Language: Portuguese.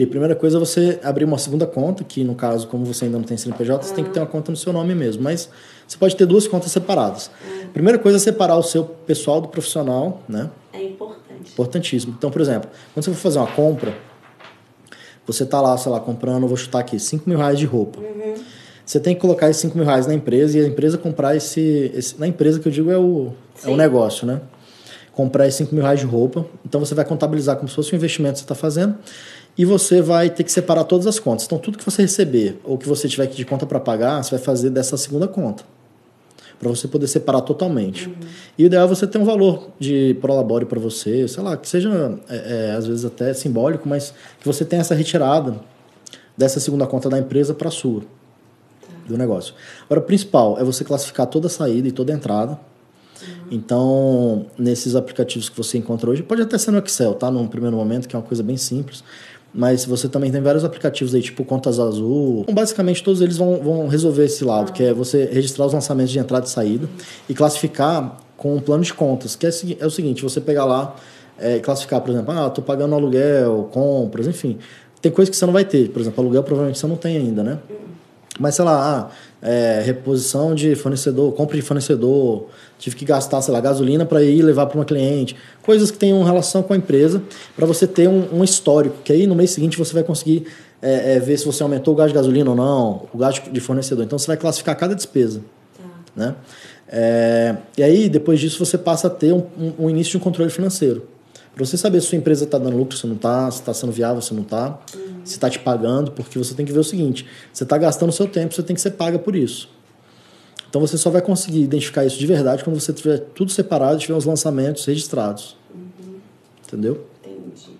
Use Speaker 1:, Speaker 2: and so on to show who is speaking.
Speaker 1: E a primeira coisa é você abrir uma segunda conta, que no caso, como você ainda não tem CNPJ, você tem que ter uma conta no seu nome mesmo. Mas você pode ter duas contas separadas. Primeira coisa é separar o seu pessoal do profissional, né?
Speaker 2: É importante.
Speaker 1: Importantíssimo. Então, por exemplo, quando você for fazer uma compra, você tá lá, sei lá, comprando, vou chutar aqui, 5 mil reais de roupa. Você tem que colocar esses 5 mil reais na empresa e a empresa comprar esse. esse na empresa que eu digo é o, é o negócio, né? Comprar esses 5 mil reais de roupa. Então você vai contabilizar como se fosse um investimento que você está fazendo. E você vai ter que separar todas as contas. Então, tudo que você receber ou que você tiver de conta para pagar, você vai fazer dessa segunda conta. Para você poder separar totalmente. E o ideal é você ter um valor de prolabore para você, sei lá, que seja é, é, às vezes até simbólico, mas que você tenha essa retirada dessa segunda conta da empresa para a sua, do negócio. Agora, o principal é você classificar toda a saída e toda a entrada. Então, nesses aplicativos que você encontra hoje, pode até ser no Excel, tá? Num primeiro momento, que é uma coisa bem simples. Mas você também tem vários aplicativos aí, tipo Contas Azul. Então, basicamente, todos eles vão, vão resolver esse lado, que é você registrar os lançamentos de entrada e saída e classificar com um plano de contas, que é, é o seguinte, você pegar lá é, e classificar, por exemplo, ah, tô pagando aluguel, compras, enfim. Tem coisa que você não vai ter. Por exemplo, aluguel provavelmente você não tem ainda, né? Mas, sei lá, ah, é, reposição de fornecedor, compra de fornecedor, tive que gastar, sei lá, gasolina para ir levar para uma cliente. Coisas que tenham relação com a empresa, para você ter um, um histórico, que aí no mês seguinte você vai conseguir é, é, ver se você aumentou o gasto de gasolina ou não, o gasto de fornecedor. Então você vai classificar cada despesa. Né? É, e aí, depois disso, você passa a ter um, um, um início de um controle financeiro. Para você saber se sua empresa está dando lucro, se não está, se está sendo viável, se não está, se está te pagando, porque você tem que ver o seguinte: você está gastando seu tempo, você tem que ser paga por isso. Então você só vai conseguir identificar isso de verdade quando você tiver tudo separado e tiver os lançamentos registrados. Entendeu?
Speaker 2: Entendi.